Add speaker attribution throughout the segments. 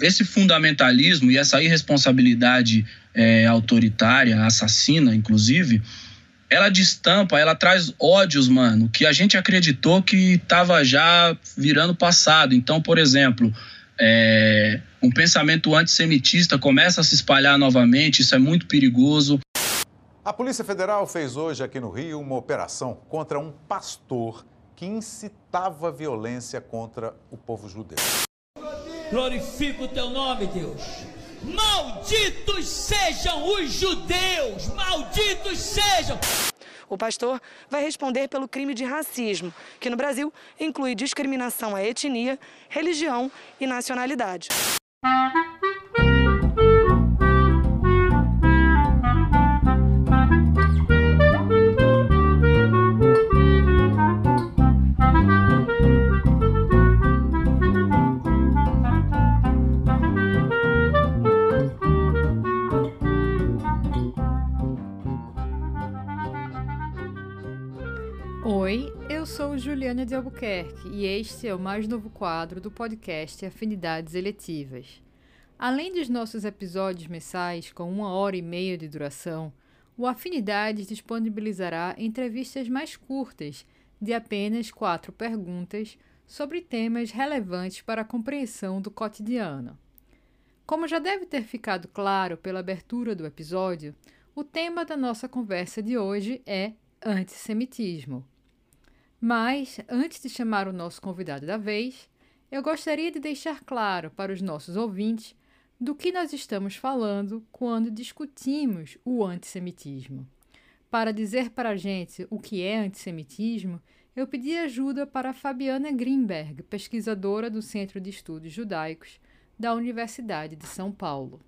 Speaker 1: esse fundamentalismo e essa irresponsabilidade é, autoritária, assassina, inclusive, ela destampa, ela traz ódios, mano, que a gente acreditou que estava já virando passado. Então, por exemplo, é, um pensamento antissemitista começa a se espalhar novamente, isso é muito perigoso.
Speaker 2: A Polícia Federal fez hoje aqui no Rio uma operação contra um pastor que incitava violência contra o povo judeu.
Speaker 3: Glorifico o teu nome, Deus. Malditos sejam os judeus! Malditos sejam!
Speaker 4: O pastor vai responder pelo crime de racismo, que no Brasil inclui discriminação à etnia, religião e nacionalidade.
Speaker 5: Sou Juliana de Albuquerque e este é o mais novo quadro do podcast Afinidades Eletivas. Além dos nossos episódios mensais com uma hora e meia de duração, o Afinidades disponibilizará entrevistas mais curtas, de apenas quatro perguntas, sobre temas relevantes para a compreensão do cotidiano. Como já deve ter ficado claro pela abertura do episódio, o tema da nossa conversa de hoje é antissemitismo. Mas, antes de chamar o nosso convidado da vez, eu gostaria de deixar claro para os nossos ouvintes do que nós estamos falando quando discutimos o antissemitismo. Para dizer para a gente o que é antissemitismo, eu pedi ajuda para Fabiana Greenberg, pesquisadora do Centro de Estudos Judaicos da Universidade de São Paulo.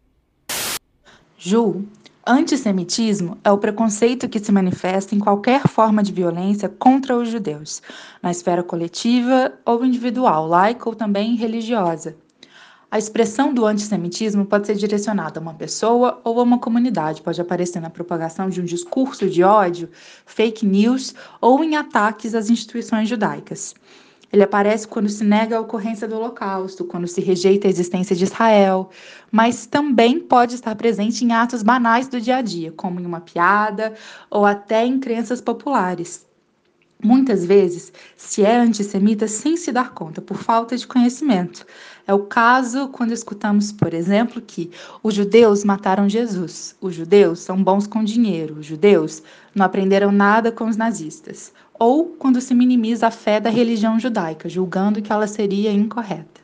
Speaker 6: Ju, Antissemitismo é o preconceito que se manifesta em qualquer forma de violência contra os judeus, na esfera coletiva ou individual, laica ou também religiosa. A expressão do antissemitismo pode ser direcionada a uma pessoa ou a uma comunidade, pode aparecer na propagação de um discurso de ódio, fake news ou em ataques às instituições judaicas. Ele aparece quando se nega a ocorrência do Holocausto, quando se rejeita a existência de Israel, mas também pode estar presente em atos banais do dia a dia, como em uma piada ou até em crenças populares. Muitas vezes se é antissemita sem se dar conta, por falta de conhecimento. É o caso quando escutamos, por exemplo, que os judeus mataram Jesus, os judeus são bons com dinheiro, os judeus não aprenderam nada com os nazistas, ou quando se minimiza a fé da religião judaica, julgando que ela seria incorreta.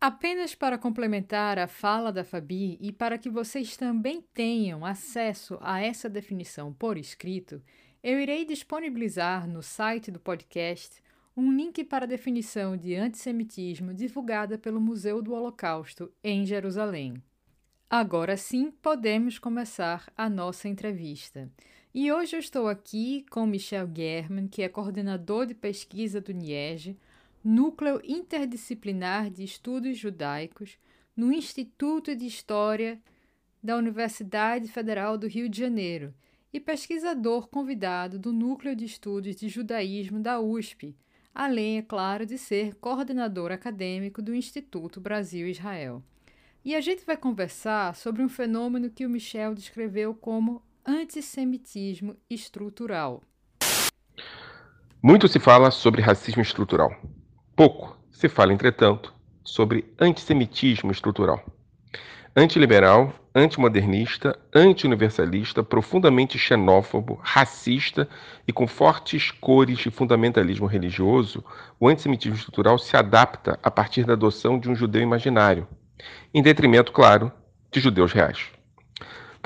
Speaker 5: Apenas para complementar a fala da Fabi e para que vocês também tenham acesso a essa definição por escrito, eu irei disponibilizar no site do podcast um link para a definição de antissemitismo divulgada pelo Museu do Holocausto em Jerusalém. Agora sim, podemos começar a nossa entrevista. E hoje eu estou aqui com Michel German, que é coordenador de pesquisa do NIEG, Núcleo Interdisciplinar de Estudos Judaicos, no Instituto de História da Universidade Federal do Rio de Janeiro e pesquisador convidado do Núcleo de Estudos de Judaísmo da USP, além, é claro, de ser coordenador acadêmico do Instituto Brasil-Israel. E a gente vai conversar sobre um fenômeno que o Michel descreveu como antissemitismo estrutural.
Speaker 7: Muito se fala sobre racismo estrutural. Pouco se fala, entretanto, sobre antissemitismo estrutural. Antiliberal, antimodernista, antiuniversalista, profundamente xenófobo, racista e com fortes cores de fundamentalismo religioso, o antissemitismo estrutural se adapta a partir da adoção de um judeu imaginário, em detrimento, claro, de judeus reais.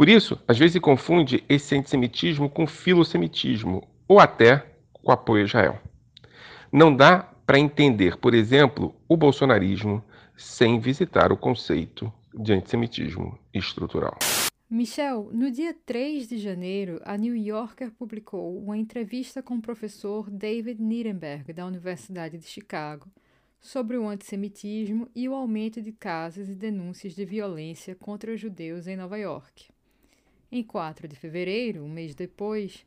Speaker 7: Por isso, às vezes se confunde esse antissemitismo com filosemitismo, ou até com apoio a Israel. Não dá para entender, por exemplo, o bolsonarismo sem visitar o conceito de antissemitismo estrutural.
Speaker 5: Michel, no dia 3 de janeiro, a New Yorker publicou uma entrevista com o professor David Nirenberg, da Universidade de Chicago, sobre o antissemitismo e o aumento de casos e denúncias de violência contra os judeus em Nova York. Em 4 de fevereiro, um mês depois,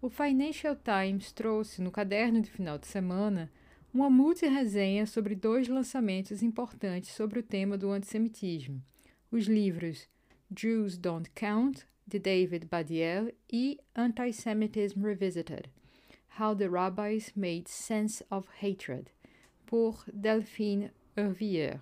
Speaker 5: o Financial Times trouxe no caderno de final de semana uma multi-resenha sobre dois lançamentos importantes sobre o tema do antissemitismo: os livros Jews Don't Count, de David Badiel, e Antisemitism Revisited How the Rabbis Made Sense of Hatred, por Delphine Hervier.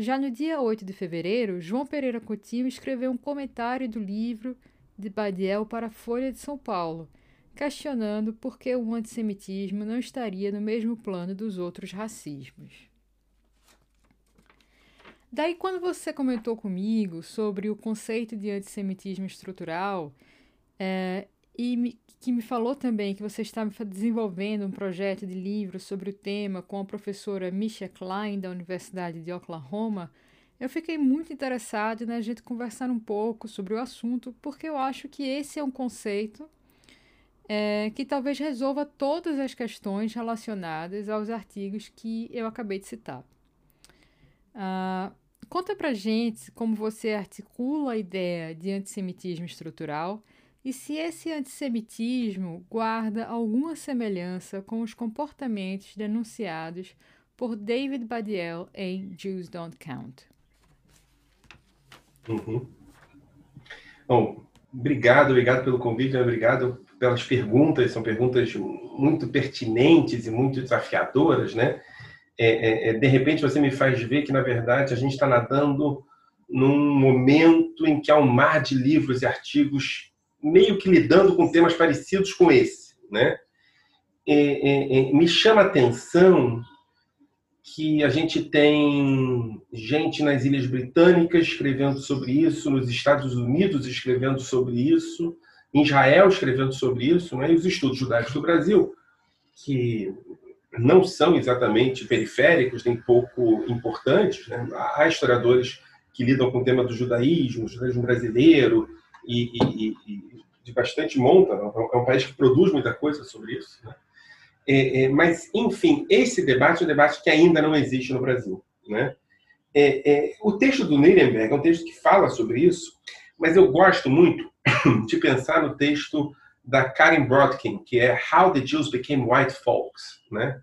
Speaker 5: Já no dia 8 de fevereiro, João Pereira Coutinho escreveu um comentário do livro de Badiel para a Folha de São Paulo, questionando por que o antissemitismo não estaria no mesmo plano dos outros racismos. Daí, quando você comentou comigo sobre o conceito de antissemitismo estrutural, é, e me, que me falou também que você estava desenvolvendo um projeto de livro sobre o tema com a professora Misha Klein, da Universidade de Oklahoma, eu fiquei muito interessado na gente conversar um pouco sobre o assunto, porque eu acho que esse é um conceito é, que talvez resolva todas as questões relacionadas aos artigos que eu acabei de citar. Uh, conta pra gente como você articula a ideia de antissemitismo estrutural e se esse antissemitismo guarda alguma semelhança com os comportamentos denunciados por David Badiel em Jews Don't Count.
Speaker 7: Uhum. Bom, obrigado, obrigado pelo convite, né? obrigado pelas perguntas, são perguntas muito pertinentes e muito desafiadoras, né? É, é, é de repente você me faz ver que, na verdade, a gente está nadando num momento em que há um mar de livros e artigos meio que lidando com temas parecidos com esse, né? É, é, é, me chama a atenção que a gente tem gente nas Ilhas Britânicas escrevendo sobre isso, nos Estados Unidos escrevendo sobre isso, em Israel escrevendo sobre isso, né? e os estudos judaicos do Brasil, que não são exatamente periféricos, nem pouco importantes. Né? Há historiadores que lidam com o tema do judaísmo, judaísmo brasileiro, e, e, e de bastante monta, é um país que produz muita coisa sobre isso. Né? É, é, mas, enfim, esse debate é um debate que ainda não existe no Brasil. Né? É, é, o texto do Nirenberg é um texto que fala sobre isso, mas eu gosto muito de pensar no texto da Karen Brodkin, que é How the Jews Became White Folks. Né?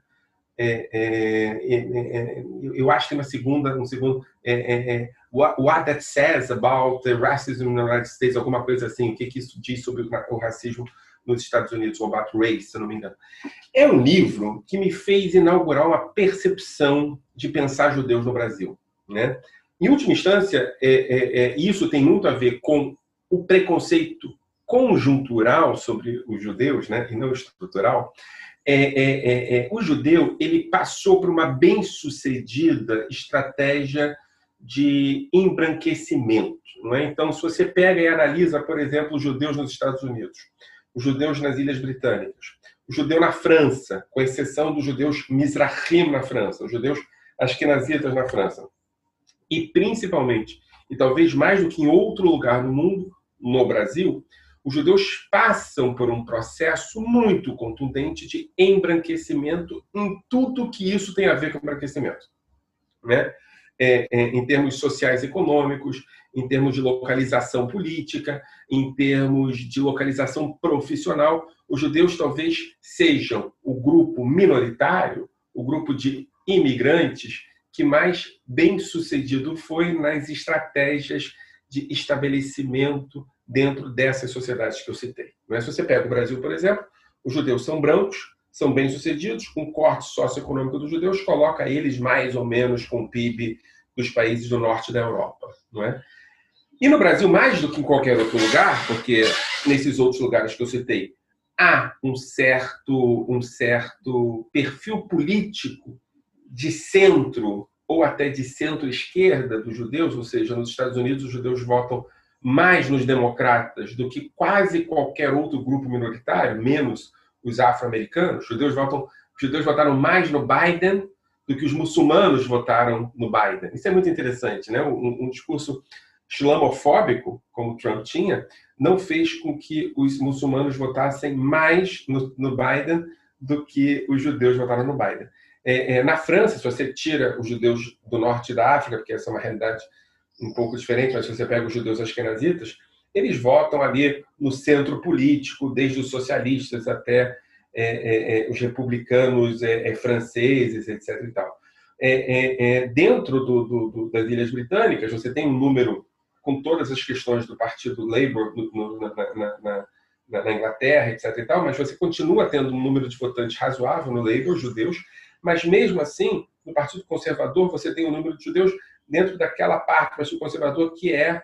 Speaker 7: É, é, é, eu acho que tem uma segunda, um segundo, what, what that says about the racism in the United States, alguma coisa assim, o que, que isso diz sobre o racismo nos Estados Unidos, ou about race, se não me engano. É um livro que me fez inaugurar uma percepção de pensar judeus no Brasil. Né? Em última instância, é, é, é, isso tem muito a ver com o preconceito conjuntural sobre os judeus, né, e não estrutural. É, é, é, o judeu ele passou por uma bem-sucedida estratégia de embranquecimento. Não é? Então, se você pega e analisa, por exemplo, os judeus nos Estados Unidos, os judeus nas Ilhas Britânicas, o judeu na França, com exceção dos judeus Mizrahim na França, os judeus askenazitas na França, e principalmente, e talvez mais do que em outro lugar no mundo, no Brasil, os judeus passam por um processo muito contundente de embranquecimento em tudo que isso tem a ver com embranquecimento. Né? É, é, em termos sociais e econômicos, em termos de localização política, em termos de localização profissional. Os judeus talvez sejam o grupo minoritário, o grupo de imigrantes que mais bem sucedido foi nas estratégias de estabelecimento dentro dessas sociedades que eu citei. Mas se você pega o Brasil, por exemplo, os judeus são brancos, são bem-sucedidos, com corte socioeconômico dos judeus, coloca eles mais ou menos com o PIB dos países do norte da Europa, não é? E no Brasil, mais do que em qualquer outro lugar, porque nesses outros lugares que eu citei, há um certo, um certo perfil político de centro ou até de centro-esquerda dos judeus, ou seja, nos Estados Unidos os judeus votam mais nos democratas do que quase qualquer outro grupo minoritário, menos os afro-americanos, os judeus votam, os judeus votaram mais no Biden do que os muçulmanos votaram no Biden. Isso é muito interessante, né? Um, um discurso islamofóbico, como Trump tinha, não fez com que os muçulmanos votassem mais no, no Biden do que os judeus votaram no Biden. É, é, na França, se você tira os judeus do norte da África, porque essa é uma realidade um pouco diferente, mas se você pega os judeus askenazitas, eles votam ali no centro político, desde os socialistas até é, é, os republicanos franceses, etc. E tal. dentro do, do, do, das Ilhas Britânicas, você tem um número, com todas as questões do Partido Labour no, na, na, na na, Inglaterra, etc. E tal, mas você continua tendo um número de votantes razoável no Labour, judeus, mas mesmo assim, no Partido Conservador, você tem um número de judeus dentro daquela parte do Partido Conservador que é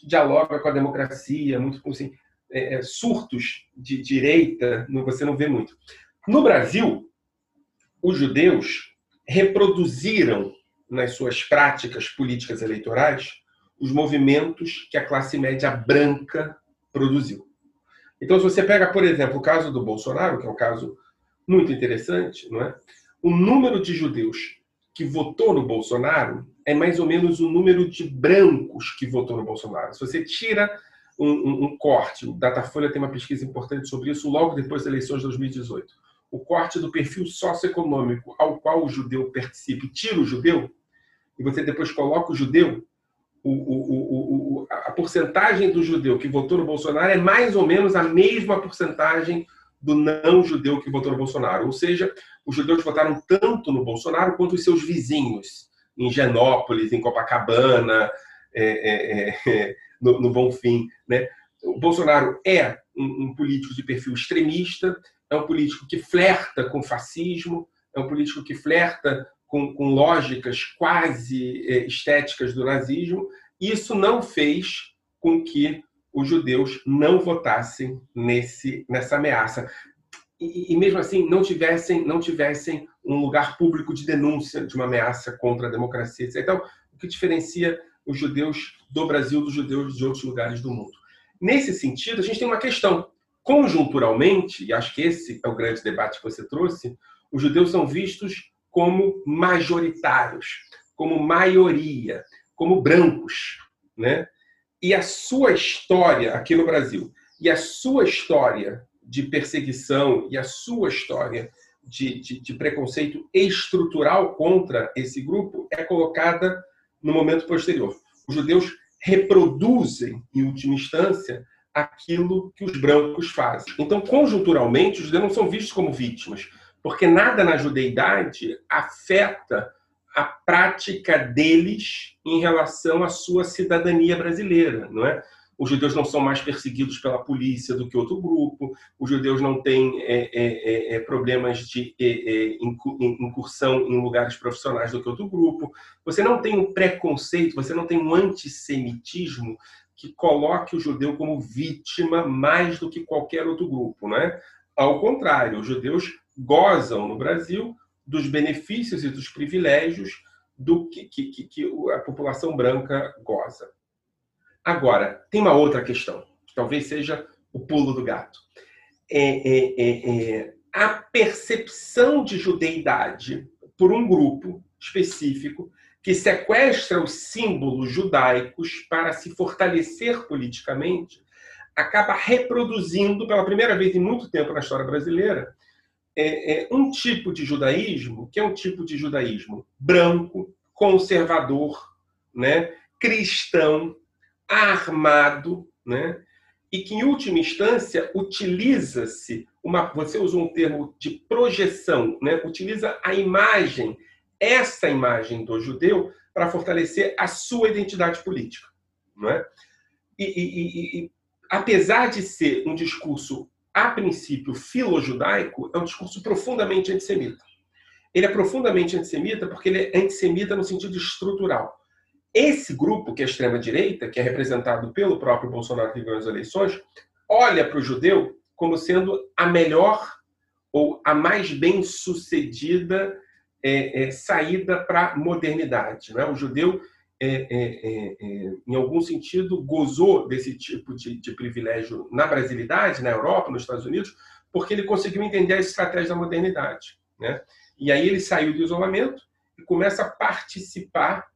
Speaker 7: que dialoga com a democracia, muito assim, é, é, surtos de direita, você não vê muito. No Brasil, os judeus reproduziram nas suas práticas políticas eleitorais os movimentos que a classe média branca produziu. Então, se você pega, por exemplo, o caso do Bolsonaro, que é um caso muito interessante, não é? O número de judeus que votou no Bolsonaro é mais ou menos o número de brancos que votou no Bolsonaro. Se você tira um, um, um corte, o Datafolha tem uma pesquisa importante sobre isso logo depois das eleições de 2018. O corte do perfil socioeconômico ao qual o judeu participa tira o judeu, e você depois coloca o judeu, o, o, o, a porcentagem do judeu que votou no Bolsonaro é mais ou menos a mesma porcentagem do não judeu que votou no Bolsonaro. Ou seja, os judeus votaram tanto no Bolsonaro quanto os seus vizinhos, em Genópolis, em Copacabana, é, é, é, no, no Bonfim. Né? O Bolsonaro é um, um político de perfil extremista, é um político que flerta com fascismo, é um político que flerta com, com lógicas quase é, estéticas do nazismo. Isso não fez com que os judeus não votassem nesse, nessa ameaça. E, e, mesmo assim não tivessem, não tivessem um lugar público de denúncia de uma ameaça contra a democracia. Então, o que diferencia os judeus do Brasil dos judeus de outros lugares do mundo? Nesse sentido, a gente tem uma questão. Conjunturalmente, e acho que esse é o grande debate que você trouxe, os judeus são vistos como majoritários, como maioria, como brancos, né? E a sua história aqui no Brasil e a sua história de perseguição e a sua história de, de, de, preconceito estrutural contra esse grupo é colocada no momento posterior. Os judeus reproduzem, em última instância, aquilo que os brancos fazem. Então, conjunturalmente, os judeus não são vistos como vítimas, porque nada na judeidade afeta a prática deles em relação à sua cidadania brasileira, não é? Os judeus não são mais perseguidos pela polícia do que outro grupo, os judeus não têm é, é, é, é problemas de é, incursão em lugares profissionais do que outro grupo. Você não tem um preconceito, você não tem um antissemitismo que coloque o judeu como vítima mais do que qualquer outro grupo, não é? Ao contrário, os judeus gozam no Brasil dos benefícios e dos privilégios do que, que, que a população branca goza. Agora, tem uma outra questão, que talvez seja o pulo do gato. É, é, é, é a percepção de judeidade por um grupo específico que sequestra os símbolos judaicos para se fortalecer politicamente, acaba reproduzindo, pela primeira vez em muito tempo na história brasileira, é, é um tipo de judaísmo que é um tipo de judaísmo branco, conservador, né, cristão, armado, né, e que em última instância utiliza-se uma, você usou um termo de projeção, né, utiliza a imagem, essa imagem do judeu para fortalecer a sua identidade política, não é? E, e, e, apesar de ser um discurso, a princípio, filojudaico, é um discurso profundamente antissemita. Ele é profundamente antissemita porque ele é antissemita no sentido estrutural. Esse grupo, que é a extrema-direita, que é representado pelo próprio Bolsonaro que ganhou as eleições, olha para o judeu como sendo a melhor ou a mais bem-sucedida é, é, saída para a modernidade. Não é? O judeu é, é, é, é, em algum sentido, gozou desse tipo de, de, privilégio na brasilidade, na Europa, nos Estados Unidos, porque ele conseguiu entender a estratégia da modernidade. Né? E aí ele saiu do isolamento e começa a participar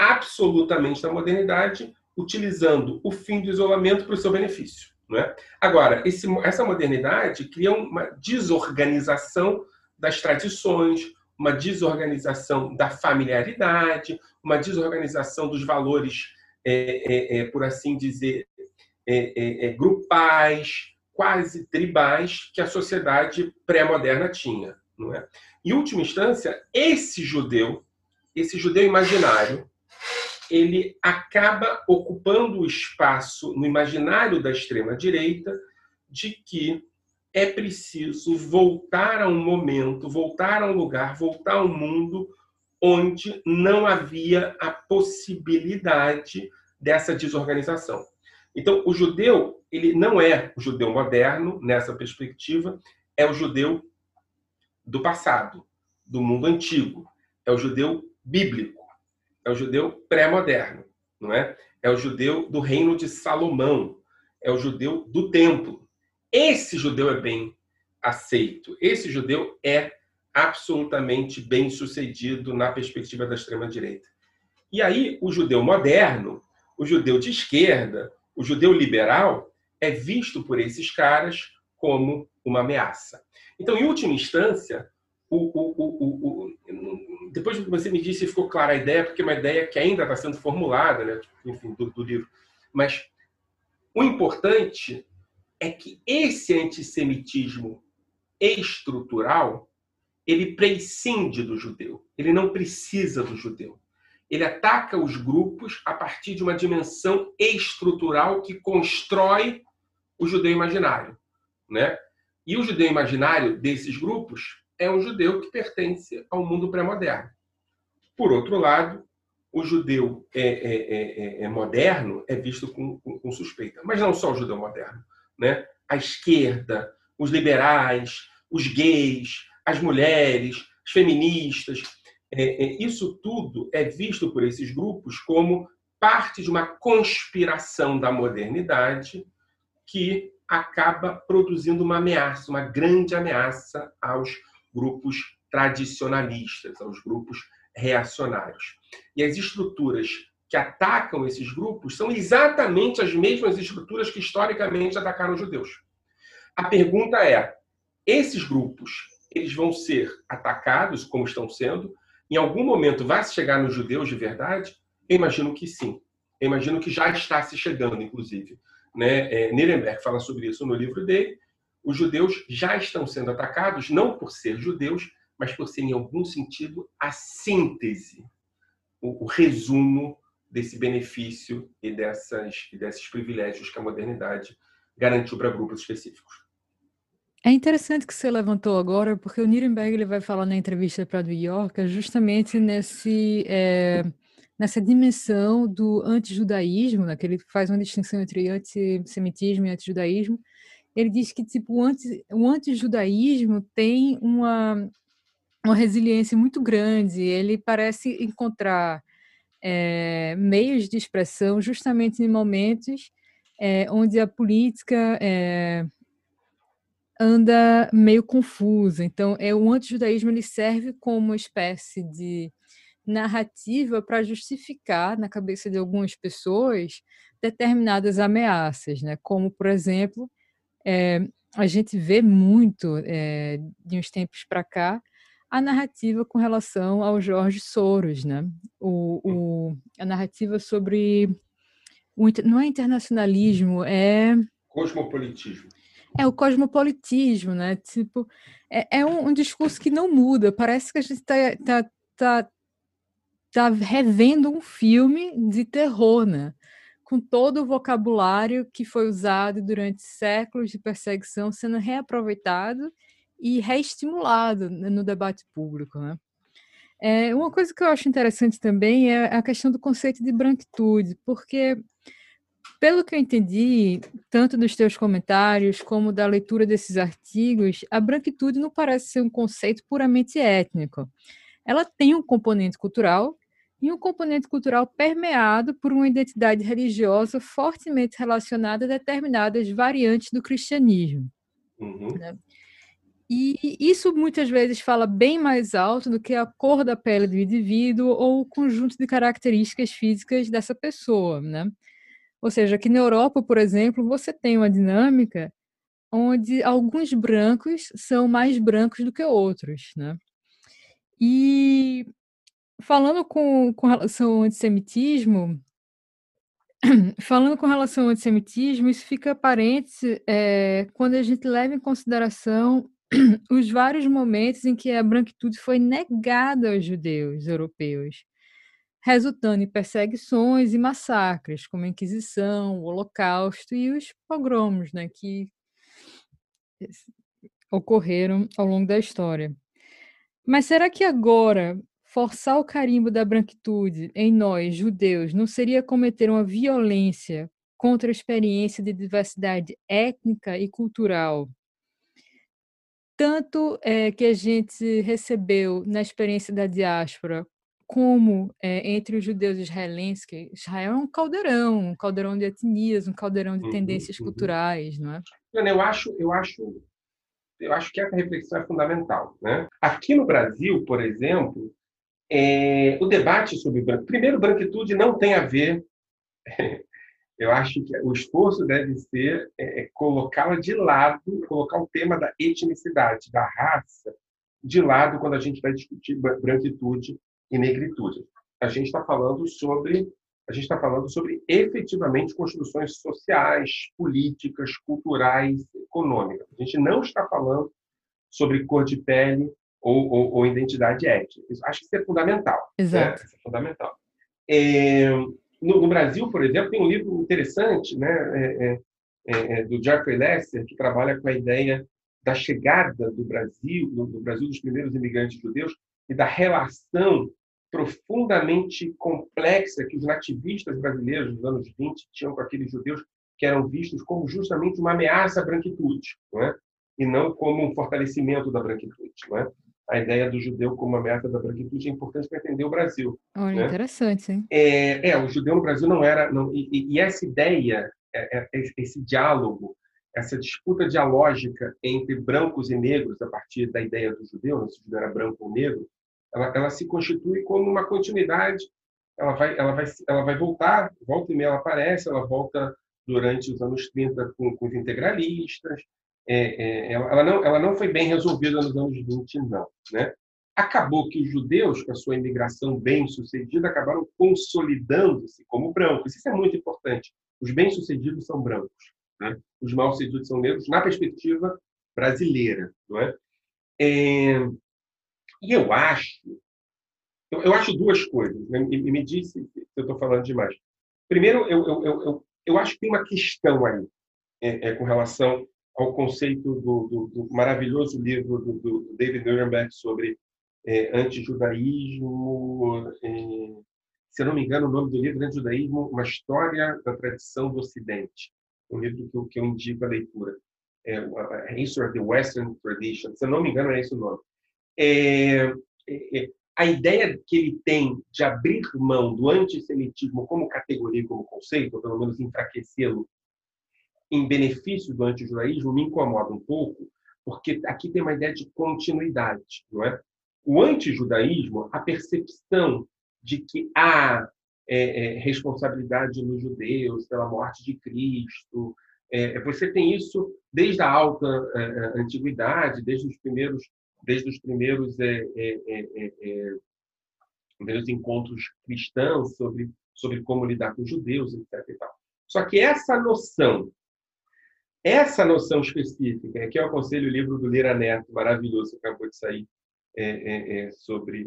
Speaker 7: absolutamente da modernidade, utilizando o fim do isolamento para o seu benefício. Né? Agora, esse, essa modernidade cria uma desorganização das tradições, uma desorganização da familiaridade, uma desorganização dos valores, é, é, é, por assim dizer, é, é, é, grupais, quase tribais que a sociedade pré-moderna tinha. É? Em última instância, esse judeu, esse judeu imaginário, ele acaba ocupando o espaço no imaginário da extrema-direita de que é preciso voltar a um momento, voltar a um lugar, voltar a um mundo onde não havia a possibilidade dessa desorganização. Então, o judeu, ele não é o judeu moderno nessa perspectiva, é o judeu do passado, do mundo antigo, é o judeu bíblico, é o judeu pré-moderno, não é? É o judeu do reino de Salomão, é o judeu do templo. Esse judeu é bem aceito, esse judeu é absolutamente bem sucedido na perspectiva da extrema-direita. E aí, o judeu moderno, o judeu de esquerda, o judeu liberal, é visto por esses caras como uma ameaça. Então, em última instância, o, o, o, depois você me disse, ficou clara a ideia, porque é uma ideia que ainda está sendo formulada, né? enfim, do, do livro. Mas o importante é que esse antissemitismo estrutural ele prescinde do judeu, ele não precisa do judeu. Ele ataca os grupos a partir de uma dimensão estrutural que constrói o judeu imaginário, né? E o judeu imaginário desses grupos é um judeu que pertence ao mundo pré-moderno. Por outro lado, o judeu é, é, é, é moderno é visto com, com, com, suspeita. Mas não só o judeu moderno. Né? A esquerda, os liberais, os gays, as mulheres, as feministas. É, é, isso tudo é visto por esses grupos como parte de uma conspiração da modernidade que acaba produzindo uma ameaça, uma grande ameaça aos grupos tradicionalistas, aos grupos reacionários. E as estruturas que atacam esses grupos são exatamente as mesmas estruturas que historicamente atacaram os judeus. A pergunta é: esses grupos eles vão ser atacados, como estão sendo. Em algum momento vai se chegar nos judeus de verdade? Eu imagino que sim. Eu imagino que já está se chegando, inclusive. Né? É, Nirenberg fala sobre isso no livro dele. Os judeus já estão sendo atacados, não por ser judeus, mas por ser, em algum sentido, a síntese, o, o resumo desse benefício e, dessas, desses privilégios que a modernidade garantiu para grupos específicos.
Speaker 5: É interessante que você levantou agora, porque o Nirenberg ele vai falar na entrevista para New York justamente nesse, é, nessa dimensão do antijudaísmo, né, que ele faz uma distinção entre antissemitismo e antijudaísmo. Ele diz que tipo, o, anti, antijudaísmo tem uma, uma resiliência muito grande, ele parece encontrar é, meios de expressão justamente em momentos é, onde a política anda meio confusa. Então, é o antijudaísmo ele serve como uma espécie de narrativa para justificar na cabeça de algumas pessoas determinadas ameaças, né? Como, por exemplo, é, a gente vê muito é, de uns tempos para cá a narrativa com relação ao Jorge Soros, né? O, o a narrativa sobre o, não é internacionalismo, é
Speaker 7: cosmopolitismo
Speaker 5: é o cosmopolitismo, né? Tipo, é, é um, um, discurso que não muda. Parece que a gente está tá, tá, tá revendo um filme de terror, né? Com todo o vocabulário que foi usado durante séculos de perseguição sendo reaproveitado e reestimulado no debate público, né? É, uma coisa que eu acho interessante também é a questão do conceito de branquitude, porque pelo que eu entendi, tanto dos teus comentários como da leitura desses artigos, a branquitude não parece ser um conceito puramente étnico. Ela tem um componente cultural e um componente cultural permeado por uma identidade religiosa fortemente relacionada a determinadas variantes do cristianismo. Uhum. Né? E isso muitas vezes fala bem mais alto do que a cor da pele do indivíduo ou o conjunto de características físicas dessa pessoa, né? Ou seja, aqui na Europa, por exemplo, você tem uma dinâmica onde alguns brancos são mais brancos do que outros, né? E falando com, com relação ao antissemitismo, falando com relação ao antissemitismo, isso fica aparente é, quando a gente leva em consideração os vários momentos em que a branquitude foi negada aos judeus europeus, resultando em perseguições e massacres, como a Inquisição, o Holocausto e os pogromos, né, que ocorreram ao longo da história. Mas será que agora forçar o carimbo da branquitude em nós, judeus, não seria cometer uma violência contra a experiência de diversidade étnica e cultural? Tanto é, que a gente recebeu na experiência da diáspora, como é, entre os judeus israelenses, que Israel é um caldeirão, um caldeirão de etnias, um caldeirão de uhum, tendências uhum. culturais, não é?
Speaker 7: Eu acho, eu acho, eu acho que essa reflexão é fundamental, né? Aqui no Brasil, por exemplo, é, o debate sobre branquitude. Primeiro, branquitude não tem a ver. Eu acho que o esforço deve ser é, é, colocá-la de lado, colocar o tema da etnicidade, da raça, de lado quando a gente vai discutir branquitude e negritude. A gente está falando sobre a gente está falando sobre efetivamente construções sociais, políticas, culturais, econômicas. A gente não está falando sobre cor de pele, ou, ou, ou identidade étnica. Isso, acho que isso é fundamental.
Speaker 5: Né? Exato.
Speaker 7: Né? Isso é fundamental. É, no, no, Brasil, por exemplo, tem um livro interessante né, é, é, é, é do Jeffrey Lester, que trabalha com a ideia da chegada do Brasil, do, do Brasil dos primeiros imigrantes judeus, e da relação profundamente complexa que os nativistas brasileiros dos anos 20 tinham com aqueles judeus que eram vistos como justamente uma ameaça à branquitude, não é? e não como um fortalecimento da branquitude. Não é? A ideia do judeu como uma meta da branquitude é importante para entender o Brasil.
Speaker 5: Olha, né? interessante, hein?
Speaker 7: É, é, o judeu no Brasil não era... Não, e, e, essa ideia, é, é, esse diálogo, essa disputa dialógica entre brancos e negros, a partir da ideia do judeu, né, se o judeu era branco ou negro, ela, ela se constitui como uma continuidade, ela vai, ela vai, ela vai voltar, volta e meia ela aparece, ela volta durante os anos 30 com, com os integralistas, é, é, ela, não, ela não foi bem resolvida nos anos 20, não. Né? Acabou que os judeus, com a sua imigração bem-sucedida, acabaram consolidando-se como brancos. Isso é muito importante. Os bem-sucedidos são brancos. Né? Os mal-sucedidos são negros, na perspectiva brasileira. Não é? é e eu acho eu, eu, acho duas coisas. Né? E, me disse se eu estou falando demais. Primeiro, eu, eu, eu, eu, acho que tem uma questão aí é, é, com relação ao conceito do, do, do maravilhoso livro do, do, David Nuremberg sobre é, antijudaísmo. É, se não me engano, o nome do livro é Antijudaísmo, uma história da tradição do Ocidente. Um livro que eu, que eu indico a leitura. É, History of the Western Tradition. Se não me engano, é esse o nome. É, é, é, a ideia que ele tem de abrir mão do antissemitismo como categoria, como conceito, ou pelo menos enfraquecê-lo em benefício do antijudaísmo me incomoda um pouco, porque aqui tem uma ideia de continuidade, não é? O antijudaísmo, a percepção de que há é, é, responsabilidade nos judeus pela morte de Cristo, é, você tem isso desde a alta é, é, antiguidade, desde os primeiros, desde os é, primeiros encontros cristãos sobre sobre como lidar com os judeus, etc. Só que essa noção essa noção específica, que eu aconselho o livro do Lira Neto, maravilhoso, que acabou de sair, é, é, é, sobre.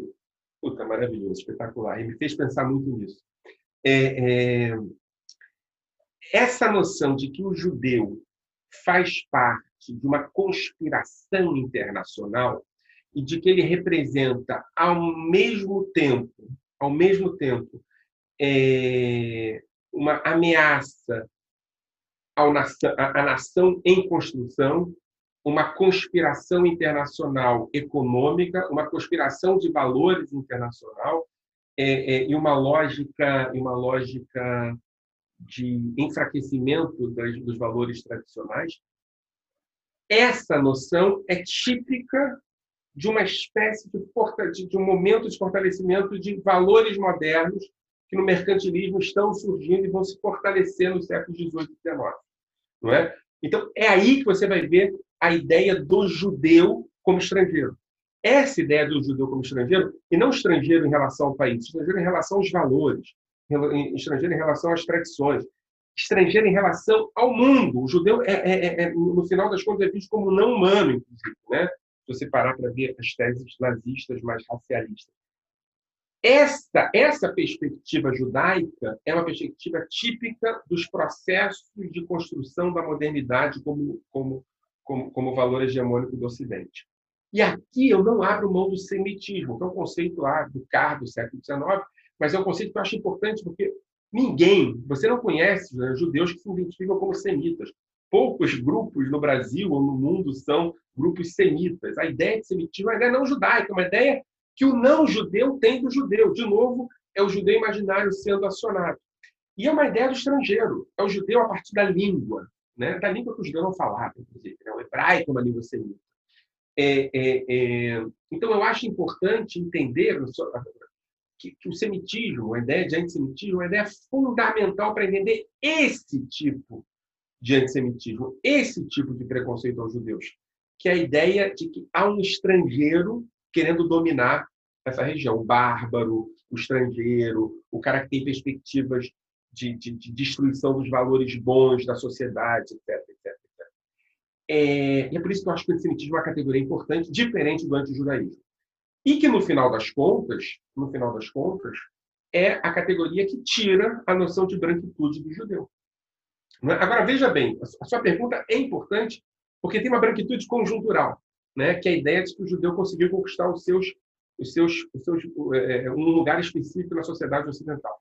Speaker 7: Puta, maravilhoso, espetacular. E me fez pensar muito nisso. É, é, essa noção de que o judeu faz parte de uma conspiração internacional e de que ele representa ao mesmo tempo, ao mesmo tempo, é, uma ameaça nação, a, nação em construção, uma conspiração internacional econômica, uma conspiração de valores internacional é, é, e uma lógica, uma lógica de enfraquecimento das, dos valores tradicionais. Essa noção é típica de uma espécie de, de um momento de fortalecimento de valores modernos que no mercantilismo estão surgindo e vão se fortalecer nos séculos XVIII e XIX. Não é? Então, é aí que você vai ver a ideia do judeu como estrangeiro. Essa ideia do judeu como estrangeiro, e não estrangeiro em relação ao país, estrangeiro em relação aos valores, estrangeiro em relação às tradições, estrangeiro em relação ao mundo. O judeu, é, é, é, é no final das contas, é visto como não humano, inclusive, né? se você parar para ver as teses nazistas mais racialistas. Essa, essa perspectiva judaica é uma perspectiva típica dos processos de construção da modernidade como, como, como, como valor hegemônico do Ocidente. E aqui eu não abro mão do semitismo, que é um conceito lá do CAR do século XIX, mas é um conceito que eu acho importante porque ninguém, você não conhece né, judeus que se identificam como semitas. Poucos grupos no Brasil ou no mundo são grupos semitas. A ideia de semitismo é uma ideia não judaica, uma ideia que o não judeu tem do judeu. De novo, é o judeu imaginário sendo acionado. E é uma ideia do estrangeiro. É o judeu a partir da língua, né? da língua que o judeu não falava, inclusive. Né? O hebraico é uma língua semita. É, é, é... Então, eu acho importante entender que, que, o semitismo, a ideia de antissemitismo, é uma ideia fundamental para entender esse tipo de antissemitismo, esse tipo de preconceito aos judeus, que é a ideia de que há um estrangeiro querendo dominar essa região. O bárbaro, o estrangeiro, o cara que tem perspectivas de, de, de destruição dos valores bons da sociedade, etc. etc, etc. É, e é por isso que eu acho que o antissemitismo é uma categoria importante, diferente do antijudaísmo. E que, no final das contas, no final das contas, é a categoria que tira a noção de branquitude do judeu. É? Agora, veja bem, a sua pergunta é importante porque tem uma branquitude conjuntural né, que é a ideia de que o judeu conseguiu conquistar os seus, os seus, os seus é, um lugar específico na sociedade ocidental.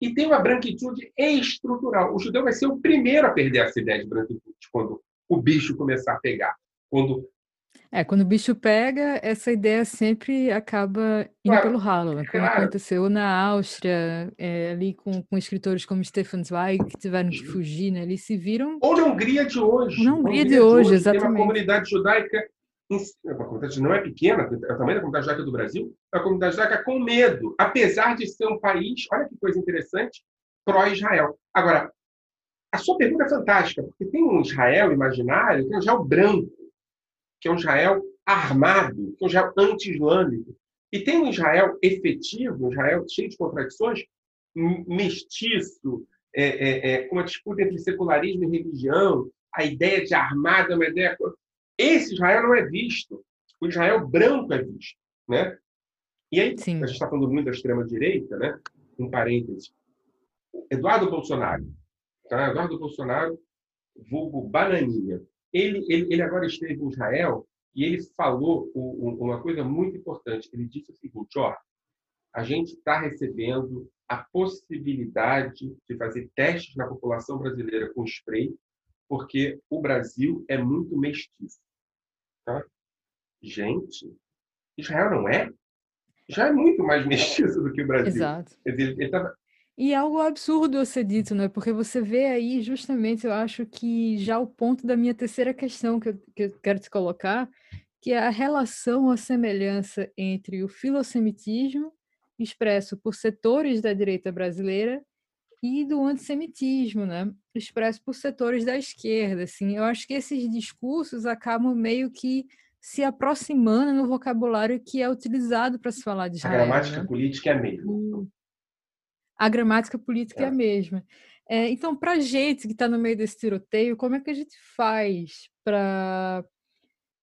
Speaker 7: E tem uma branquitude estrutural. O judeu vai ser o primeiro a perder essa ideia de branquitude quando o bicho começar a pegar, quando
Speaker 5: é, quando o bicho pega, essa ideia sempre acaba indo claro, pelo ralo, né? Como claro. aconteceu na Áustria, é, ali com, com escritores como Stefan Zweig, que tiveram que fugir, né? Eles se viram...
Speaker 7: Ou na Hungria de hoje.
Speaker 5: Na Hungria, Hungria de, hoje, de hoje, exatamente.
Speaker 7: Tem uma comunidade judaica a comunidade não é pequena, é o tamanho da comunidade judaica do Brasil, é a comunidade judaica com medo, apesar de ser um país, olha que coisa interessante, pró-Israel. Agora, a sua pergunta é fantástica, porque tem um Israel imaginário, é um Israel branco, que é um Israel armado, que é um Israel anti-islâmico, e tem um Israel efetivo, um Israel cheio de contradições, mestiço, é, é, é, com uma disputa entre secularismo e religião, a ideia de armado é uma ideia esse Israel não é visto. O Israel branco é visto. Né? E aí, Sim. a gente está falando muito da extrema-direita, né? um parêntese. Eduardo Bolsonaro. Tá? Eduardo Bolsonaro, vulgo Bananinha. Ele, ele, ele agora esteve em Israel e ele falou uma coisa muito importante. Ele disse o seguinte: ó, a gente está recebendo a possibilidade de fazer testes na população brasileira com spray, porque o Brasil é muito mestiço. Tá? Gente, Israel não é? Já é muito mais mestiço do que o Brasil.
Speaker 5: Exato.
Speaker 7: Ele tava...
Speaker 5: E é algo absurdo a ser dito, né? Porque você vê aí, justamente, eu acho que já o ponto da minha terceira questão que eu, que eu quero te colocar, que é a relação, a semelhança entre o filosemitismo, expresso por setores da direita brasileira, e do antissemitismo, né? expresso por setores da esquerda. Assim. Eu acho que esses discursos acabam meio que se aproximando no vocabulário que é utilizado para se falar de Israel.
Speaker 7: A gramática
Speaker 5: né?
Speaker 7: política é a mesma.
Speaker 5: A gramática política é, é a mesma. É, então, para a gente que está no meio desse tiroteio, como é que a gente faz para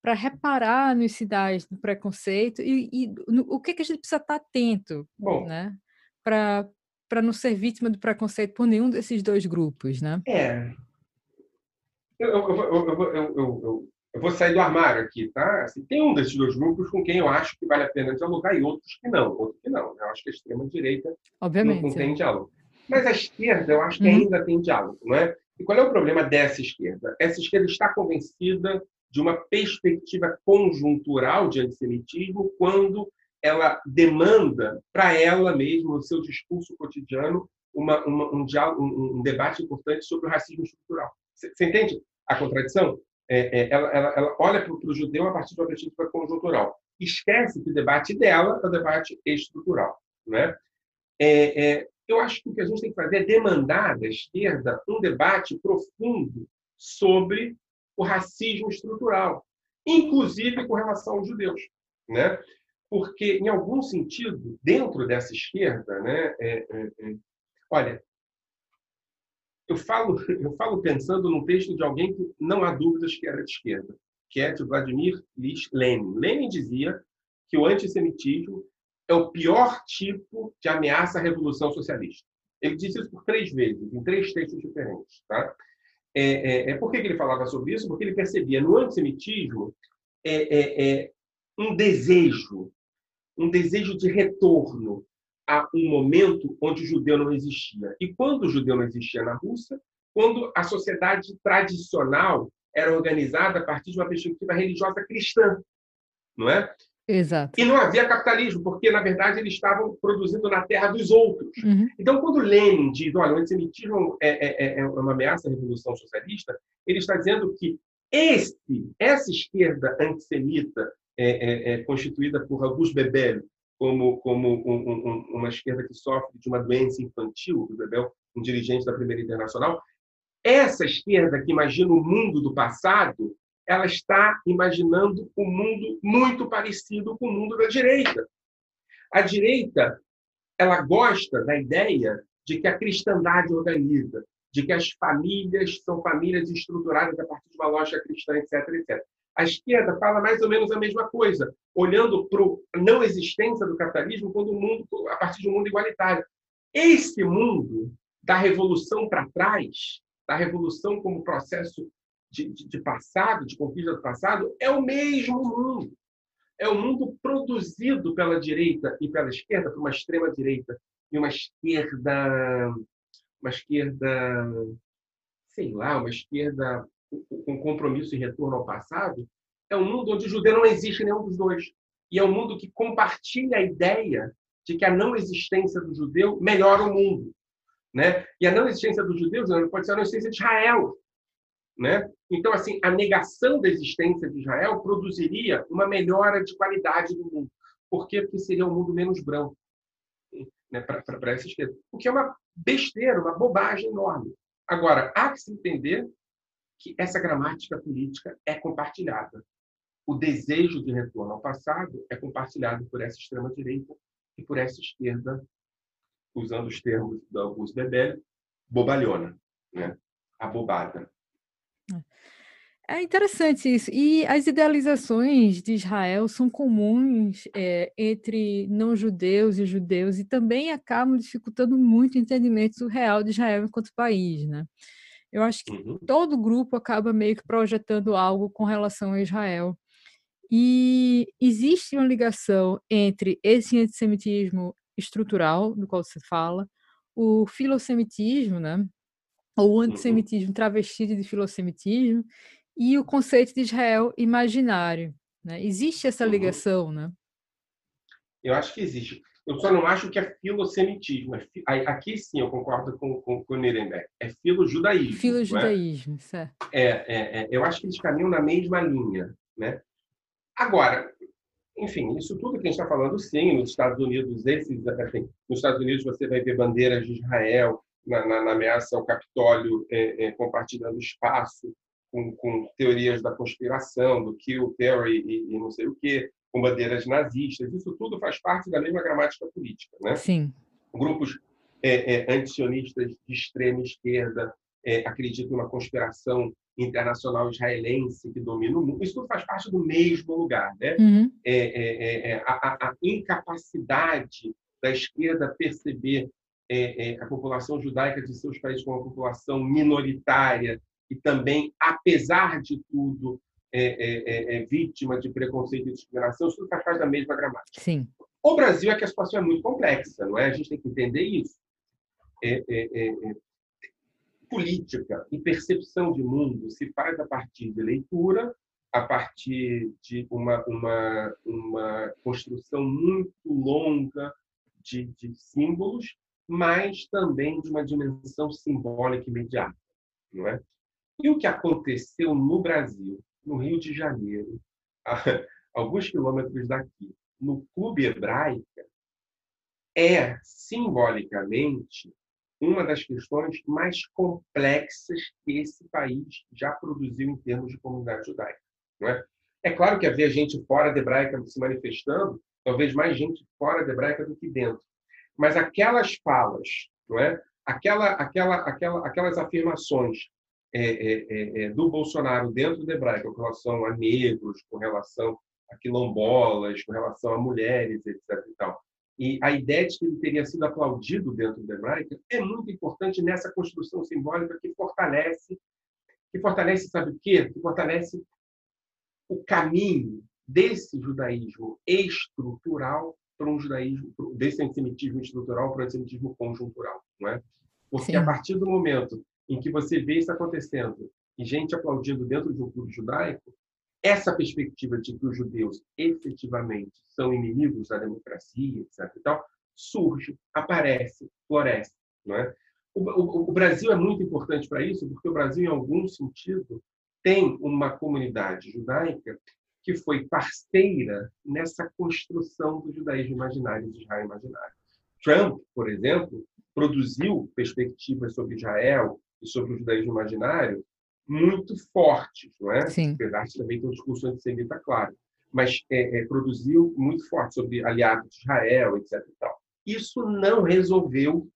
Speaker 5: para reparar nos sinais do preconceito e, e no, o que, que a gente precisa estar tá atento, Bom, né? Para para não ser vítima do preconceito por nenhum desses dois grupos, né?
Speaker 7: É. Eu, eu, eu, eu, vou sair do armário aqui, tá? Assim, tem um desses dois grupos com quem eu acho que vale a pena dialogar e outros que não. Outros que não. Eu acho que a extrema-direita
Speaker 5: Obviamente,
Speaker 7: não, não tem diálogo. Mas a esquerda, eu acho que uhum. ainda tem diálogo, não é? E qual é o problema dessa esquerda? Essa esquerda está convencida de uma perspectiva conjuntural de antissemitismo quando ela demanda para ela mesma, no seu discurso cotidiano, uma, uma, um, diálogo, um, um, debate importante sobre o racismo estrutural. Você, entende a contradição? É, é, ela, ela, ela, olha para o judeu a partir de uma perspectiva conjuntural. Esquece que o debate dela é o debate estrutural. Né? É, é, eu acho que o que a gente tem que fazer é demandar da esquerda um debate profundo sobre o racismo estrutural, inclusive com relação aos judeus. Né? Porque, em algum sentido, dentro dessa esquerda, né, é, é, é, Olha, eu falo, eu falo pensando num texto de alguém que não há dúvidas que era de esquerda, que é de Vladimir Lenin. Lenin dizia que o antissemitismo é o pior tipo de ameaça à revolução socialista. Ele disse isso por três vezes, em três textos diferentes. Tá? É, é, é por que ele falava sobre isso? Porque ele percebia no antissemitismo é, é, é um desejo, um desejo de retorno a um momento onde o judeu não existia. E quando o judeu não existia na Rússia, quando a sociedade tradicional era organizada a partir de uma perspectiva religiosa cristã, não é?
Speaker 5: Exato.
Speaker 7: E não havia capitalismo, porque, na verdade, eles estavam produzindo na terra dos outros.
Speaker 5: Uhum.
Speaker 7: Então, quando Lenin diz, olha, o antissemitismo é, é, é uma ameaça à revolução socialista, ele está dizendo que esse, essa esquerda antissemita, é, é, é constituída por Augusto Bebel, como, como um, um, uma esquerda que sofre de uma doença infantil, Bebel, um dirigente da Primeira Internacional, essa esquerda que imagina o mundo do passado, ela está imaginando um mundo muito parecido com o mundo da direita. A direita, ela gosta da ideia de que a cristandade organiza, de que as famílias são famílias estruturadas a partir de uma lógica cristã, etc, etc. A esquerda fala mais ou menos a mesma coisa, olhando para a não existência do capitalismo quando o mundo, a partir de um mundo igualitário. Esse mundo da revolução para trás, da revolução como processo de, de, de passado, de conquista do passado, é o mesmo mundo. É o mundo produzido pela direita e pela esquerda, por uma extrema direita e uma esquerda, uma esquerda, sei lá, uma esquerda com compromisso e retorno ao passado, é um mundo onde o judeu não existe nenhum dos dois. E é um mundo que compartilha a ideia de que a não existência do judeu melhora o mundo. Né? E a não existência dos judeus pode ser a não existência de Israel. Né? Então, assim, a negação da existência de Israel produziria uma melhora de qualidade do mundo. Por quê? Porque seria um mundo menos branco né, para essa esquerda. O que é uma besteira, uma bobagem enorme. Agora, há que se entender que essa gramática política é compartilhada. O desejo de retorno ao passado é compartilhado por essa extrema-direita e por essa esquerda, usando os termos do Augusto Bebel, bobalhona, né? abobada.
Speaker 5: É interessante isso. E as idealizações de Israel são comuns é, entre não-judeus e judeus e também acabam dificultando muito o entendimento real de Israel enquanto país, né? Eu acho que uhum. todo grupo acaba meio que projetando algo com relação a Israel. E existe uma ligação entre esse antissemitismo estrutural, do qual você fala, o filosemitismo, né? ou o uhum. antissemitismo travestido de filosemitismo, e o conceito de Israel imaginário. Né? Existe essa uhum. ligação, né?
Speaker 7: Eu acho que existe. Eu só não acho que é filosemitismo. É aqui sim eu concordo com, com, com Nuremberg. É filojudaísmo.
Speaker 5: É? Filojudaísmo, é? certo.
Speaker 7: É, é, é, eu acho que eles caminham na mesma linha. Né? Agora, enfim, isso tudo que a gente está falando, sim, nos Estados Unidos, esses, assim, nos Estados Unidos você vai ver bandeiras de Israel na, na, na ameaça ao Capitólio é, é, compartilhando espaço com, com, teorias da conspiração, do Kill, Terry e, e não sei o quê com bandeiras nazistas. Isso tudo faz parte da mesma gramática política. Né?
Speaker 5: Sim.
Speaker 7: Grupos é, é, antisionistas de extrema esquerda é, acreditam uma conspiração internacional israelense que domina o mundo. Isso tudo faz parte do mesmo lugar. Né?
Speaker 5: Uhum.
Speaker 7: É, é, é, a, a, incapacidade da esquerda perceber a população judaica de seus países como uma população minoritária e também, apesar de tudo, é, é, é, é, vítima de preconceito e discriminação, isso faz parte da mesma gramática.
Speaker 5: Sim.
Speaker 7: O Brasil é que a situação é muito complexa, não é? A gente tem que entender isso. É, é, política e percepção de mundo se faz a partir de leitura, a partir de uma, uma, uma construção muito longa de, de símbolos, mas também de uma dimensão simbólica imediata, não é? E o que aconteceu no Brasil no Rio de Janeiro, a alguns quilômetros daqui, no Clube Hebraica, é simbolicamente uma das questões mais complexas que esse país já produziu em termos de comunidade judaica. Não é? é claro que havia gente fora hebraica se manifestando, talvez mais gente fora hebraica do que dentro. Mas aquelas falas não é? aquela, aquela, aquela, aquelas afirmações é, é, é, é, do Bolsonaro dentro do hebraico com relação a negros, com relação a quilombolas, com relação a mulheres, etc. E, tal. e a ideia de que ele teria sido aplaudido dentro do hebraico é muito importante nessa construção simbólica que fortalece, que fortalece, sabe o quê? Que fortalece o caminho desse judaísmo estrutural para um judaísmo, desse antissemitismo estrutural para um antissemitismo conjuntural, não é? Porque Sim. a partir do momento em que você vê isso acontecendo e gente aplaudindo dentro de um clube judaico, essa perspectiva de que os judeus efetivamente são inimigos da democracia, etc. E tal, surge, aparece, floresce. Não é? o, o, o Brasil é muito importante para isso, porque o Brasil, em algum sentido, tem uma comunidade judaica que foi parceira nessa construção do judaísmo imaginário, do Israel imaginário. Trump, por exemplo, produziu perspectivas sobre Israel e sobre o judaísmo imaginário muito fortes, não é? Sim. Apesar de também ter um discurso antissemita, claro. Mas é, é, produziu muito forte sobre aliados de Israel, etc. Isso não resolveu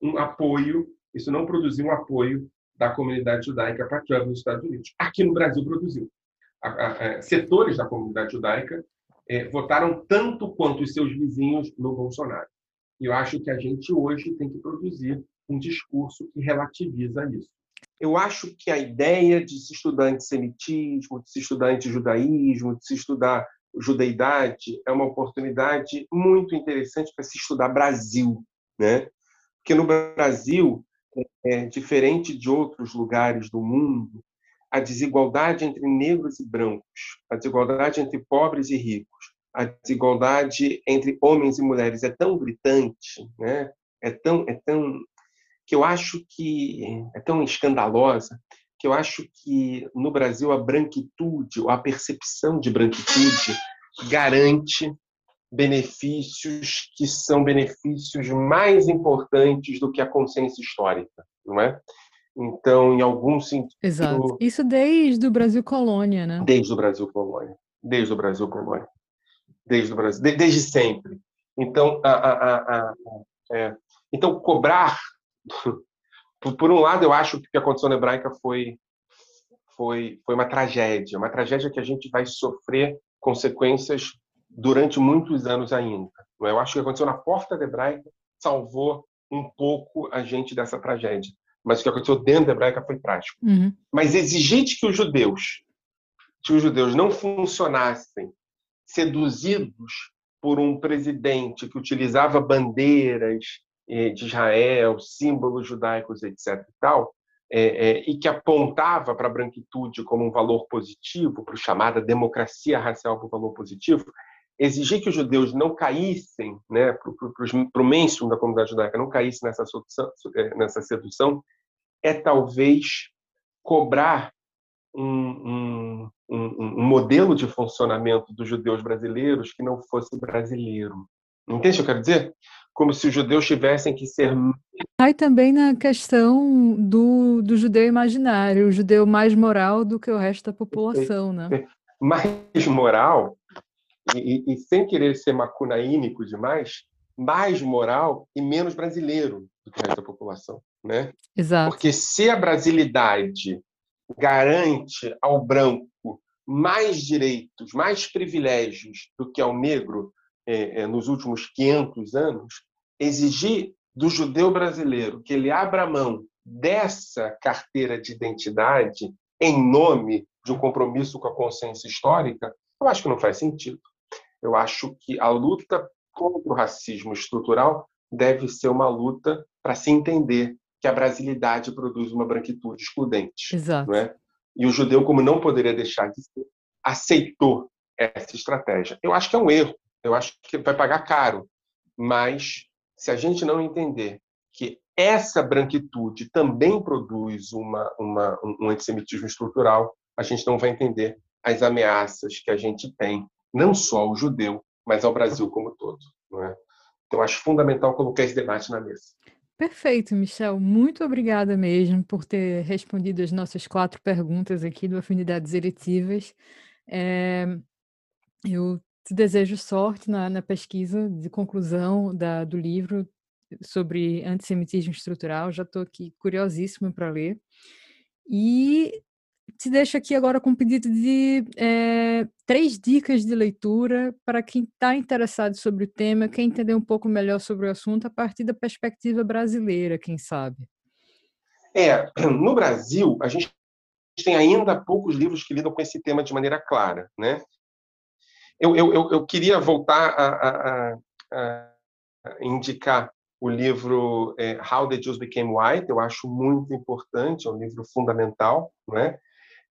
Speaker 7: um apoio, isso não produziu um apoio da comunidade judaica para Trump nos Estados Unidos. Aqui no Brasil produziu a, a, setores da comunidade judaica é, votaram tanto quanto os seus vizinhos no Bolsonaro. E eu acho que a gente hoje tem que produzir um discurso que relativiza isso. Eu acho que a ideia de se estudar antissemitismo, de se estudar antijudaísmo, de se estudar judeidade é uma oportunidade muito interessante para se estudar Brasil, né? Porque no Brasil, é, diferente de outros lugares do mundo, a desigualdade entre negros e brancos, a desigualdade entre pobres e ricos, a desigualdade entre homens e mulheres é tão gritante, né? É tão é tão que eu acho que é tão escandalosa que eu acho que no Brasil a branquitude ou a percepção de branquitude garante benefícios que são benefícios mais importantes do que a consciência histórica, não é? Então, em algum sentido.
Speaker 5: Exato. Isso desde o Brasil colônia, né?
Speaker 7: Desde o Brasil colônia. Desde o Brasil colônia. Desde o Brasil. De, desde sempre. Então, a, a, a, é. então cobrar. Por, por, um lado, eu acho que a condição hebraica foi, foi, foi uma tragédia. Uma tragédia que a gente vai sofrer consequências durante muitos anos ainda. Eu acho que aconteceu na porta da hebraica salvou um pouco a gente dessa tragédia mas o que aconteceu dentro da hebraica foi trágico. Uhum. Mas exigir que os judeus, que os judeus não funcionassem seduzidos por um presidente que utilizava bandeiras de Israel, símbolos judaicos, etc. e tal, é, é, e que apontava para a branquitude como um valor positivo, para a chamada democracia racial como valor positivo, exigir que os judeus não caíssem, né, para o mainstream da comunidade judaica não caísse nessa sedução, é, nessa sedução é talvez cobrar um, um, um, um, modelo de funcionamento dos judeus brasileiros que não fosse brasileiro. Entende o que eu quero dizer? Como se os judeus tivessem que ser.
Speaker 5: Aí também na questão do, do judeu imaginário, o judeu mais moral do que o resto da população, né?
Speaker 7: Mais moral, e, e, sem querer ser macunaínico demais, mais moral e menos brasileiro do que o resto da população né?
Speaker 5: Exato.
Speaker 7: Porque se a brasilidade garante ao branco mais direitos, mais privilégios do que ao negro é, é, nos últimos 500 anos, exigir do judeu brasileiro que ele abra mão dessa carteira de identidade em nome de um compromisso com a consciência histórica, eu acho que não faz sentido. Eu acho que a luta contra o racismo estrutural deve ser uma luta para se entender que a brasilidade produz uma branquitude excludente.
Speaker 5: Exato.
Speaker 7: Não é? E o judeu, como não poderia deixar de ser, aceitou essa estratégia. Eu acho que é um erro, eu acho que vai pagar caro, mas se a gente não entender que essa branquitude também produz uma, uma, um antissemitismo estrutural, a gente não vai entender as ameaças que a gente tem, não só ao judeu, mas ao Brasil como todo. É? Então, acho fundamental colocar esse debate na mesa.
Speaker 5: Perfeito, Michel. Muito obrigada mesmo por ter respondido as nossas quatro perguntas aqui do Afinidades Eletivas. É, eu te desejo sorte na, na pesquisa de conclusão da, do livro. sobre antissemitismo estrutural. Já estou aqui curiosíssima para ler. E te deixo aqui agora com um pedido de é, três dicas de leitura para quem está interessado sobre o tema, quer entender um pouco melhor sobre o assunto a partir da perspectiva brasileira, quem sabe.
Speaker 7: É, no Brasil, a gente tem ainda poucos livros que lidam com esse tema de maneira clara, né? Eu, eu, eu queria voltar a, a, a, indicar o livro é, How the Jews Became White, eu acho muito importante, é um livro fundamental, né?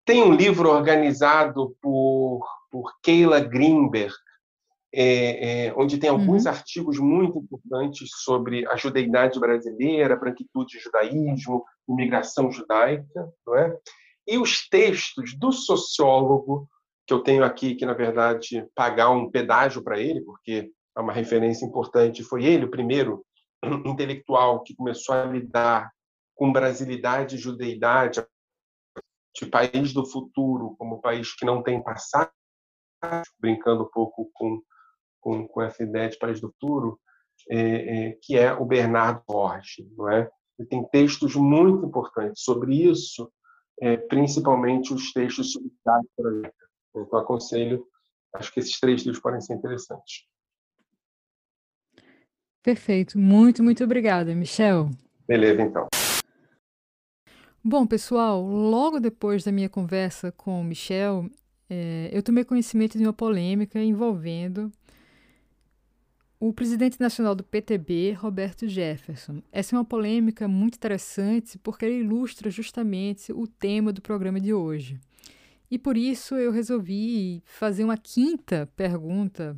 Speaker 7: Tem um livro organizado por, por Keila Greenberg, é, é, onde tem alguns uhum. artigos muito importantes sobre a judeidade brasileira, branquitude judaísmo, imigração judaica, não é? E os textos do sociólogo, que eu tenho aqui, que na verdade pagar um pedágio para ele, porque é uma referência importante, foi ele o primeiro intelectual que começou a lidar com brasilidade e judeidade de país do futuro como país que não tem passado, brincando um pouco com, com, com essa ideia de país do futuro, é, é, que é o Bernardo Borges, não é? Ele tem textos muito importantes sobre isso, é, principalmente os textos sobre diáspora. Então, aconselho, acho que esses três livros podem ser interessantes.
Speaker 5: Perfeito. Muito, muito obrigada, Michel.
Speaker 7: Beleza, então.
Speaker 5: Bom, pessoal, logo depois da minha conversa com o Michel, é, eu tomei conhecimento de uma polêmica envolvendo o presidente nacional do PTB, Roberto Jefferson. Essa é uma polêmica muito interessante porque ela ilustra justamente o tema do programa de hoje. E por isso eu resolvi fazer uma quinta pergunta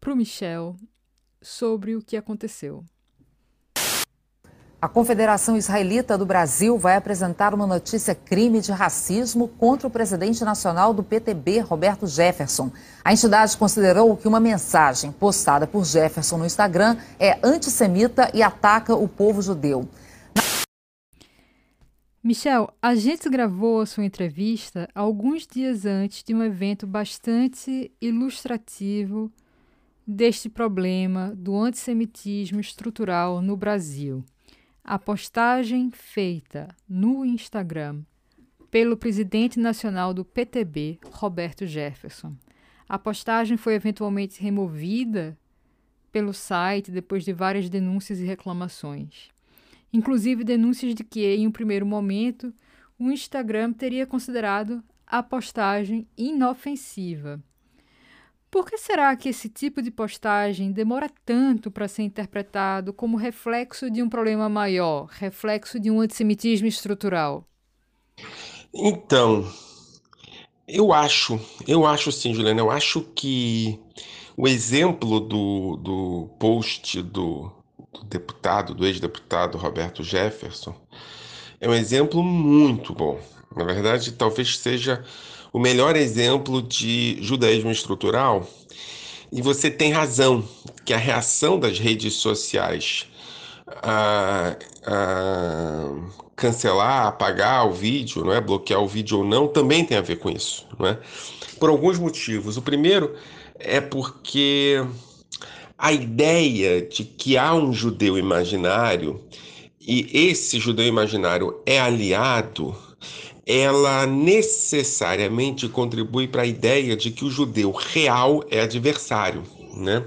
Speaker 5: para o Michel sobre o que aconteceu.
Speaker 8: A Confederação Israelita do Brasil vai apresentar uma notícia crime de racismo contra o presidente nacional do PTB, Roberto Jefferson. A entidade considerou que uma mensagem postada por Jefferson no Instagram é antissemita e ataca o povo judeu.
Speaker 5: Michel, a gente gravou a sua entrevista alguns dias antes de um evento bastante ilustrativo deste problema do antissemitismo estrutural no Brasil. A postagem feita no Instagram pelo presidente nacional do PTB, Roberto Jefferson. A postagem foi eventualmente removida pelo site depois de várias denúncias e reclamações. Inclusive denúncias de que, em um primeiro momento, o Instagram teria considerado a postagem inofensiva. Por que será que esse tipo de postagem demora tanto para ser interpretado como reflexo de um problema maior, reflexo de um antissemitismo estrutural?
Speaker 7: Então, eu acho, eu acho sim, Juliana, eu acho que o exemplo do, do post do, do deputado, do ex-deputado Roberto Jefferson, é um exemplo muito bom. Na verdade, talvez seja o melhor exemplo de judaísmo estrutural. E você tem razão, que a reação das redes sociais a, a cancelar, apagar o vídeo, não é? bloquear o vídeo ou não, também tem a ver com isso. Não é? Por alguns motivos. O primeiro é porque a ideia de que há um judeu imaginário e esse judeu imaginário é aliado ela necessariamente contribui para a ideia de que o judeu real é adversário, né?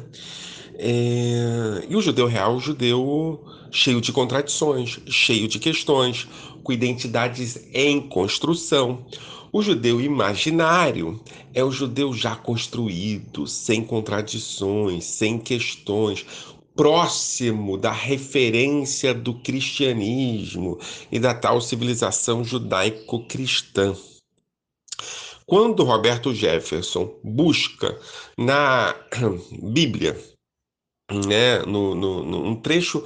Speaker 7: É... E o judeu real, o judeu cheio de contradições, cheio de questões, com identidades em construção. O judeu imaginário é o judeu já construído, sem contradições, sem questões, próximo da referência do cristianismo e da tal civilização judaico-cristã. Quando Roberto Jefferson busca na Bíblia, né, no, no, num trecho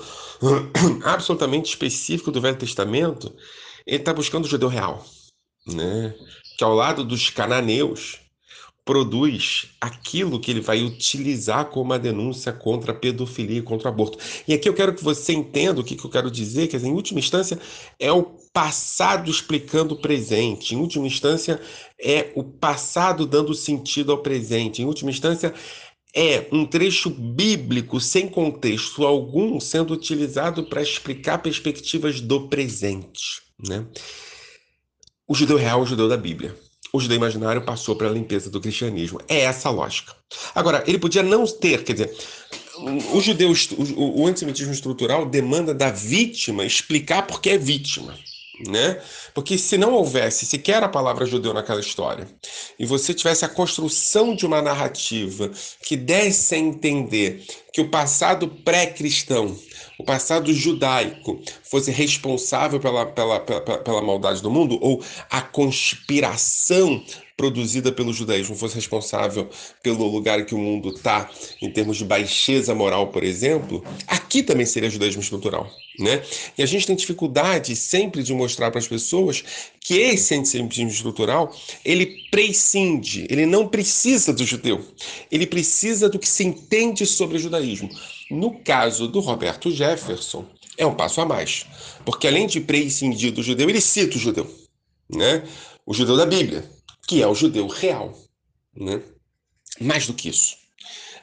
Speaker 7: absolutamente específico do Velho Testamento, ele está buscando o judeu real, né, que ao lado dos cananeus produz aquilo que ele vai utilizar como uma denúncia contra a pedofilia e contra o aborto. E aqui eu quero que você entenda o que, que eu quero dizer, que em última instância é o passado explicando o presente, em última instância é o passado dando sentido ao presente, em última instância é um trecho bíblico sem contexto algum sendo utilizado para explicar perspectivas do presente. Né? O judeu real é o judeu da Bíblia. O judeu imaginário passou para a limpeza do cristianismo. É essa a lógica. Agora, ele podia não ter, quer dizer, o judeu, o, o antissemitismo estrutural demanda da vítima explicar por que é vítima né? Porque se não houvesse sequer a palavra judeu naquela história, e você tivesse a construção de uma narrativa que desse a entender que o passado pré-cristão, o passado judaico, fosse responsável pela, pela, pela, pela maldade do mundo, ou a conspiração produzida pelo judaísmo fosse responsável pelo lugar que o mundo está em termos de baixeza moral, por exemplo, aqui também seria judaísmo estrutural, né? E a gente tem dificuldade sempre de mostrar para as pessoas que esse antissemitismo estrutural, ele prescinde, ele não precisa do judeu, ele precisa do que se entende sobre o judaísmo. No caso do Roberto Jefferson, é um passo a mais, porque além de prescindir do judeu, ele cita o judeu, né? O judeu da Bíblia, que é o judeu real. Né? Mais do que isso,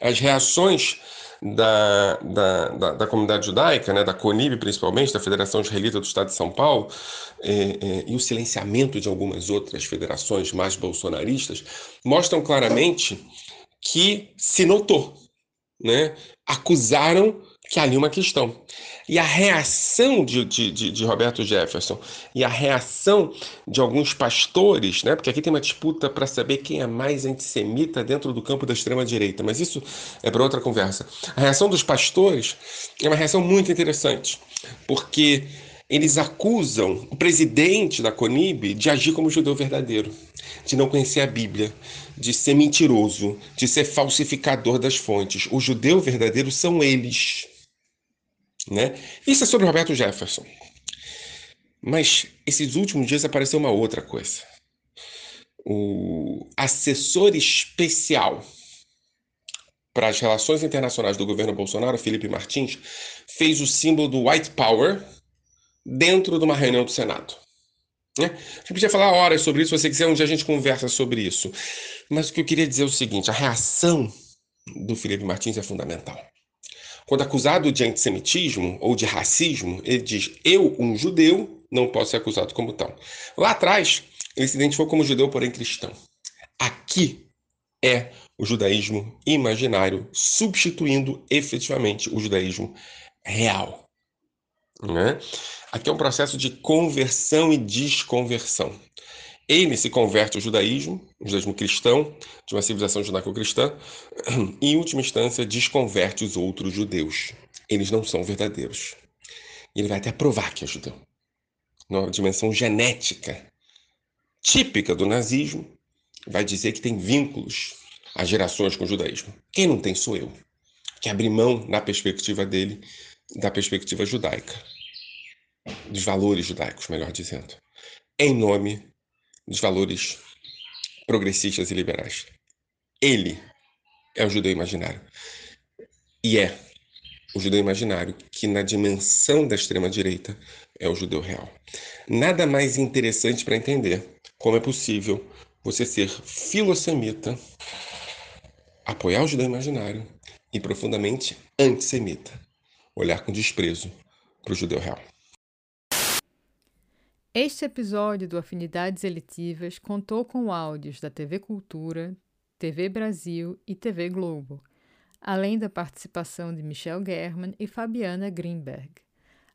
Speaker 7: as reações da, da, da, da, comunidade judaica, né, da CONIB principalmente, da Federação Israelita do Estado de São Paulo, é, é, e o silenciamento de algumas outras federações mais bolsonaristas, mostram claramente que se notou, né? acusaram que ali uma questão. E a reação de, de, de, de, Roberto Jefferson e a reação de alguns pastores, né? porque aqui tem uma disputa para saber quem é mais antissemita dentro do campo da extrema-direita, mas isso é para outra conversa. A reação dos pastores é uma reação muito interessante, porque eles acusam o presidente da CONIB de agir como judeu verdadeiro, de não conhecer a Bíblia, de ser mentiroso, de ser falsificador das fontes. O judeu verdadeiro são eles. Né? Isso é sobre Roberto Jefferson. Mas esses últimos dias apareceu uma outra coisa. O assessor especial para as relações internacionais do governo Bolsonaro, Felipe Martins, fez o símbolo do White Power dentro de uma reunião do Senado. Né? A gente podia falar horas sobre isso, se você quiser, um dia a gente conversa sobre isso. Mas o que eu queria dizer é o seguinte: a reação do Felipe Martins é fundamental. Quando acusado de antissemitismo ou de racismo, ele diz: Eu, um judeu, não posso ser acusado como tal. Lá atrás, ele se identificou como judeu, porém cristão. Aqui é o judaísmo imaginário, substituindo efetivamente o judaísmo real. Né? Aqui é um processo de conversão e desconversão. Ele se converte ao judaísmo, o judaísmo cristão, de uma civilização judaico-cristã, e, em última instância, desconverte os outros judeus. Eles não são verdadeiros. Ele vai até provar que é judeu. Numa dimensão genética típica do nazismo, vai dizer que tem vínculos às gerações com o judaísmo. Quem não tem sou eu, que abri mão, na perspectiva dele, da perspectiva judaica, dos valores judaicos, melhor dizendo, em nome dos valores progressistas e liberais. Ele é o judeu imaginário. E é o judeu imaginário que, na dimensão da extrema-direita, é o judeu real. Nada mais interessante para entender como é possível você ser filosemita, apoiar o judeu imaginário e profundamente antissemita, olhar com desprezo para o judeu real.
Speaker 5: Este episódio do Afinidades Eletivas contou com áudios da TV Cultura, TV Brasil e TV Globo, além da participação de Michel German e Fabiana Greenberg.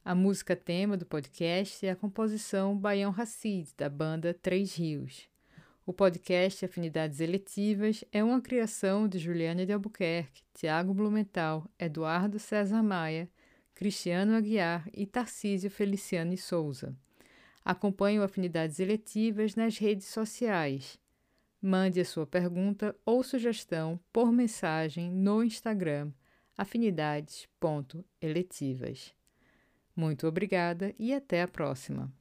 Speaker 5: A música tema do podcast é a composição Baião Racid, da banda Três Rios. O podcast Afinidades Eletivas é uma criação de Juliana de Albuquerque, Tiago Blumenthal, Eduardo César Maia, Cristiano Aguiar e Tarcísio Feliciano e Souza. Acompanhe o Afinidades Eletivas nas redes sociais. Mande a sua pergunta ou sugestão por mensagem no Instagram afinidades.eletivas. Muito obrigada e até a próxima!